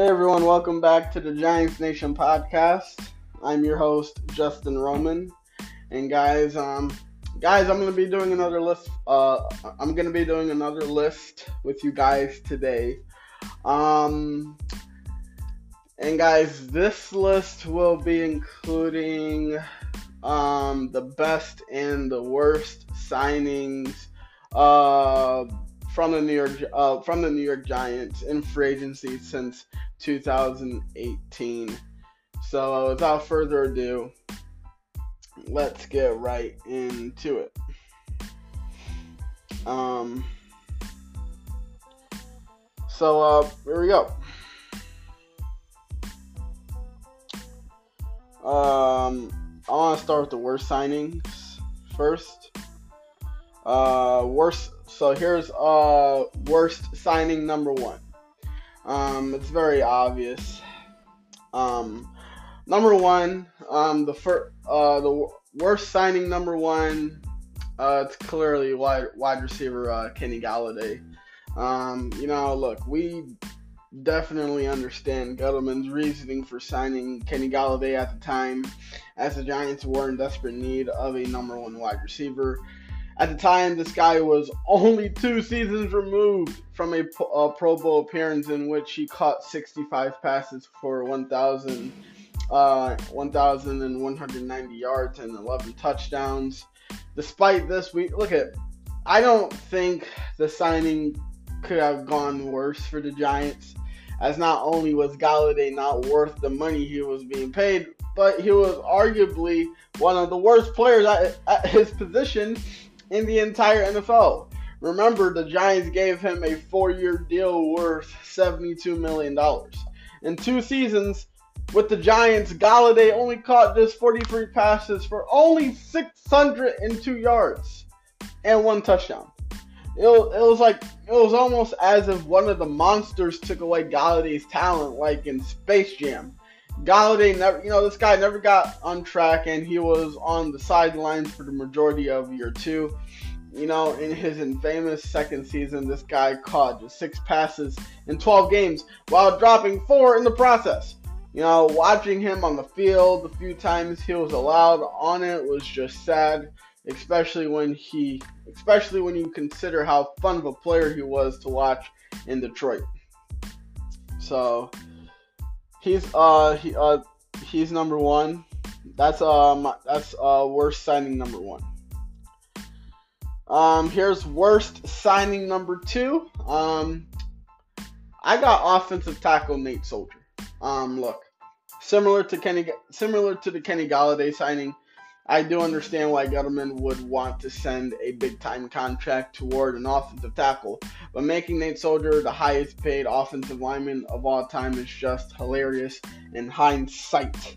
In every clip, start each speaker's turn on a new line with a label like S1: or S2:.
S1: Hey everyone, welcome back to the Giants Nation podcast. I'm your host Justin Roman, and guys, um, guys, I'm gonna be doing another list. Uh, I'm gonna be doing another list with you guys today. Um, and guys, this list will be including um the best and the worst signings. Uh from the New York uh, from the New York Giants in free agency since 2018. So without further ado, let's get right into it. Um. So uh, here we go. Um, I want to start with the worst signings first. Uh, worst so here's uh worst signing number one. Um, it's very obvious. Um, number one, um, the first, uh, the worst signing number one. Uh, it's clearly wide wide receiver uh, Kenny Golladay. Um, you know, look, we definitely understand Gettleman's reasoning for signing Kenny Golladay at the time, as the Giants were in desperate need of a number one wide receiver. At the time, this guy was only two seasons removed from a, a Pro Bowl appearance in which he caught 65 passes for 1,000, uh, 1,190 yards and 11 touchdowns. Despite this, we look at. I don't think the signing could have gone worse for the Giants, as not only was Golladay not worth the money he was being paid, but he was arguably one of the worst players at, at his position in the entire NFL. Remember, the Giants gave him a four year deal worth $72 million. In two seasons with the Giants, Golladay only caught just 43 passes for only 602 yards and one touchdown. It, it was like, it was almost as if one of the monsters took away Golladay's talent, like in Space Jam. Golladay never, you know, this guy never got on track, and he was on the sidelines for the majority of year two. You know, in his infamous second season, this guy caught just six passes in 12 games while dropping four in the process. You know, watching him on the field the few times he was allowed on it was just sad, especially when he, especially when you consider how fun of a player he was to watch in Detroit. So, He's uh he uh he's number one. That's um that's uh worst signing number one. Um here's worst signing number two. Um I got offensive tackle Nate Solder. Um look, similar to Kenny similar to the Kenny Golladay signing, I do understand why Gettleman would want to send a big time contract toward an offensive tackle, but making Nate Solder the highest paid offensive lineman of all time is just hilarious in hindsight.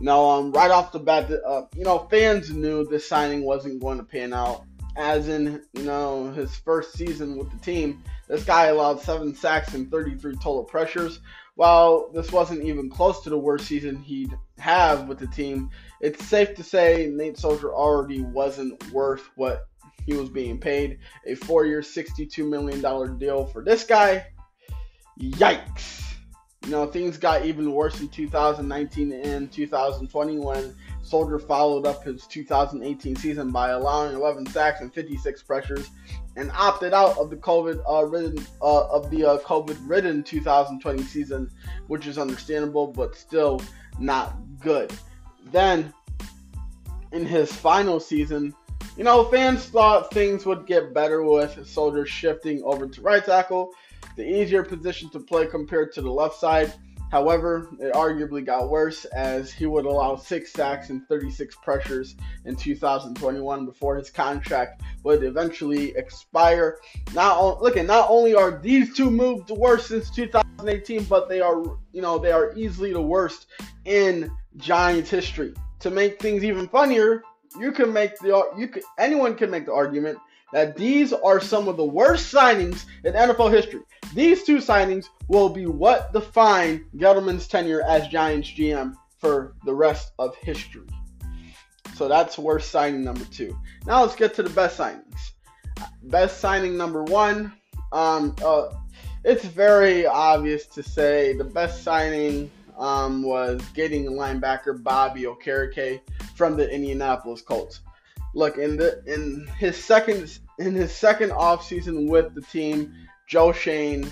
S1: You know, um, right off the bat, uh, you know, fans knew this signing wasn't going to pan out. As in, you know, his first season with the team, this guy allowed seven sacks and 33 total pressures. While this wasn't even close to the worst season he'd have with the team, it's safe to say Nate Solder already wasn't worth what he was being paid. A four year, $62 million deal for this guy. Yikes. You know, things got even worse in 2019 and 2020 when Solder followed up his 2018 season by allowing 11 sacks and 56 pressures, and opted out of the COVID uh, ridden uh, of the uh, COVID ridden 2020 season, which is understandable, but still not good. Then, in his final season, you know, fans thought things would get better with Solder shifting over to right tackle, the easier position to play compared to the left side. However, it arguably got worse as he would allow six sacks and 36 pressures in 2021 before his contract would eventually expire. Not look, not only are these two moves the worst since 2018, but they are, you know, they are easily the worst in Giants history. To make things even funnier, you can make the you can, anyone can make the argument that these are some of the worst signings in NFL history. These two signings will be what define Gettleman's tenure as Giants GM for the rest of history. So that's worst signing number two. Now let's get to the best signings. Best signing number one. Um, uh, it's very obvious to say the best signing um, was getting linebacker Bobby Okereke from the Indianapolis Colts. Look in the in his second in his second offseason with the team, Joe Schoen.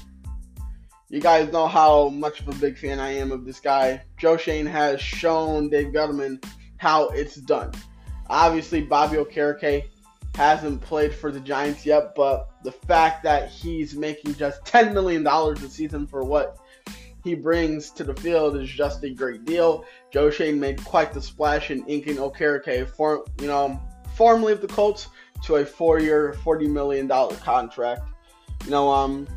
S1: You guys know how much of a big fan I am of this guy. Joe Schoen has shown Dave Gettleman how it's done. Obviously, Bobby Okereke hasn't played for the Giants yet, but the fact that he's making just $10 million a season for what he brings to the field is just a great deal. Joe Schoen made quite the splash in inking Okereke, for, you know, formerly of the Colts, to a four-year, $40 million contract. You know, um,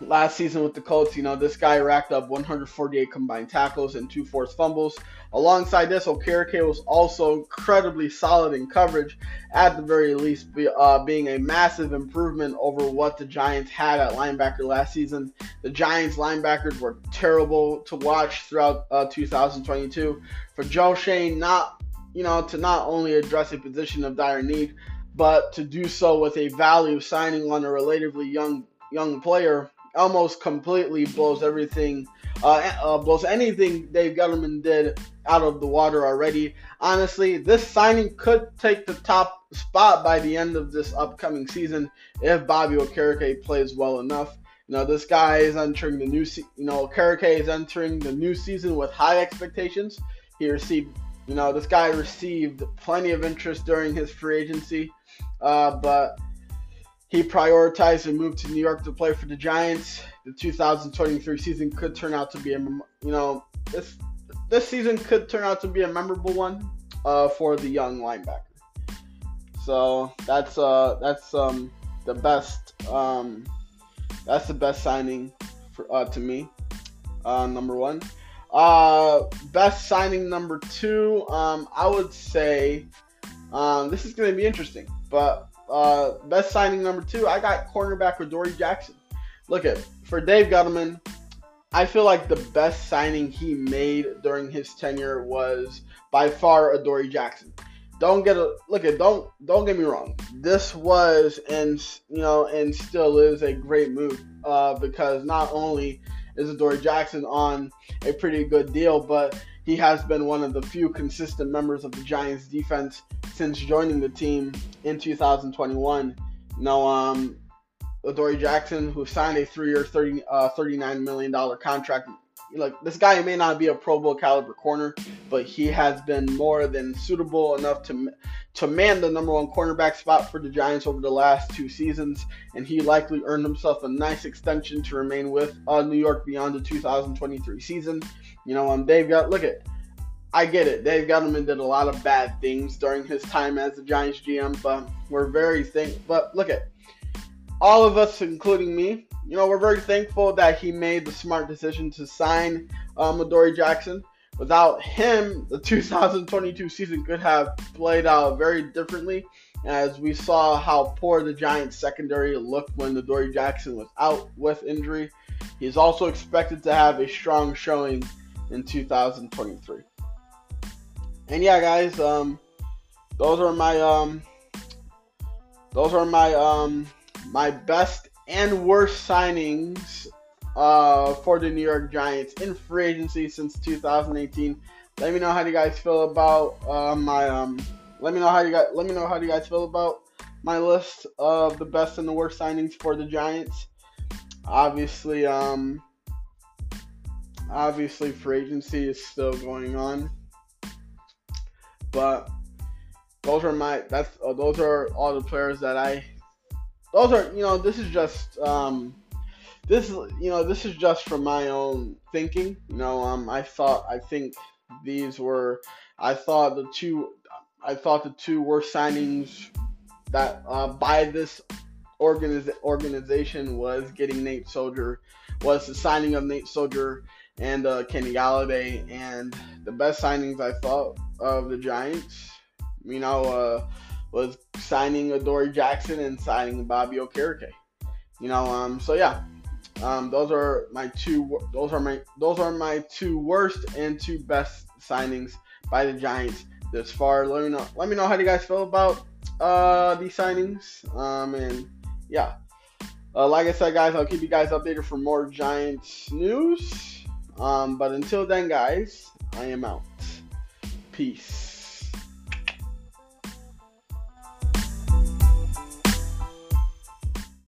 S1: last season with the Colts, you know, this guy racked up 148 combined tackles and two forced fumbles. Alongside this, Okereke was also incredibly solid in coverage, at the very least, be, uh, being a massive improvement over what the Giants had at linebacker last season. The Giants linebackers were terrible to watch throughout uh, 2022. For Joe Schoen, not you know, to not only address a position of dire need, but to do so with a value signing on a relatively young young player almost completely blows everything, uh, uh, blows anything Dave Gettleman did out of the water already. Honestly, this signing could take the top spot by the end of this upcoming season if Bobby Okereke plays well enough. You know, this guy is entering the new, se- you know, Okereke is entering the new season with high expectations. He received, you know, this guy received plenty of interest during his free agency, uh, but he prioritized and moved to New York to play for the Giants. The 2023 season could turn out to be a, you know, this this season could turn out to be a memorable one uh, for the young linebacker. So that's uh that's um the best um that's the best signing for uh, to me. Uh, number one. Uh, best signing number two. Um, I would say um, this is going to be interesting, but uh, best signing number two, I got cornerback Adoree Jackson. Look at for Dave Gettleman, I feel like the best signing he made during his tenure was by far Adoree Jackson. Don't get a look at don't don't get me wrong. This was and you know and still is a great move uh, because not only is Adoree Jackson on a pretty good deal, but he has been one of the few consistent members of the Giants defense since joining the team in 2021. Now, um, Adoree Jackson, who signed a three-year, 30, uh, $39 million contract. Like this guy may not be a Pro Bowl caliber corner, but he has been more than suitable enough to to man the number one cornerback spot for the Giants over the last two seasons, and he likely earned himself a nice extension to remain with uh, New York beyond the 2023 season. You know, um, they've got look at. I get it. Dave Gettleman did a lot of bad things during his time as the Giants GM, but we're very think. But look at all of us, including me. You know, we're very thankful that he made the smart decision to sign um, Adoree Jackson. Without him, the 2022 season could have played out very differently, as we saw how poor the Giants secondary looked when the Adoree Jackson was out with injury. He is also expected to have a strong showing in 2023. And yeah, guys, um, those are my um, those are my um, my best and worst signings uh, for the New York Giants in free agency since 2018. Let me know how you guys feel about uh, my um. Let me know how you guys. Let me know how you guys feel about my list of the best and the worst signings for the Giants. Obviously, um, Obviously, free agency is still going on, but those are my that's uh, those are all the players that I. Those are you know this is just um, this is you know this is just from my own thinking. You know um I thought I think these were I thought the two I thought the two worst signings that uh, by this organiz- organization was getting Nate Solder was the signing of Nate Solder and uh, Kenny Golladay And the best signings I thought of the Giants, you know, uh, was signing Adoree Jackson and signing Bobby Okereke. You know, um, so yeah, um, those are my two. Those are my those are my two worst and two best signings by the Giants this far. Let me know. Let me know how you guys feel about uh, these signings. Um, and yeah. Uh, like I said, guys, I'll keep you guys updated for more Giants news. Um, but until then, guys, I am out. Peace.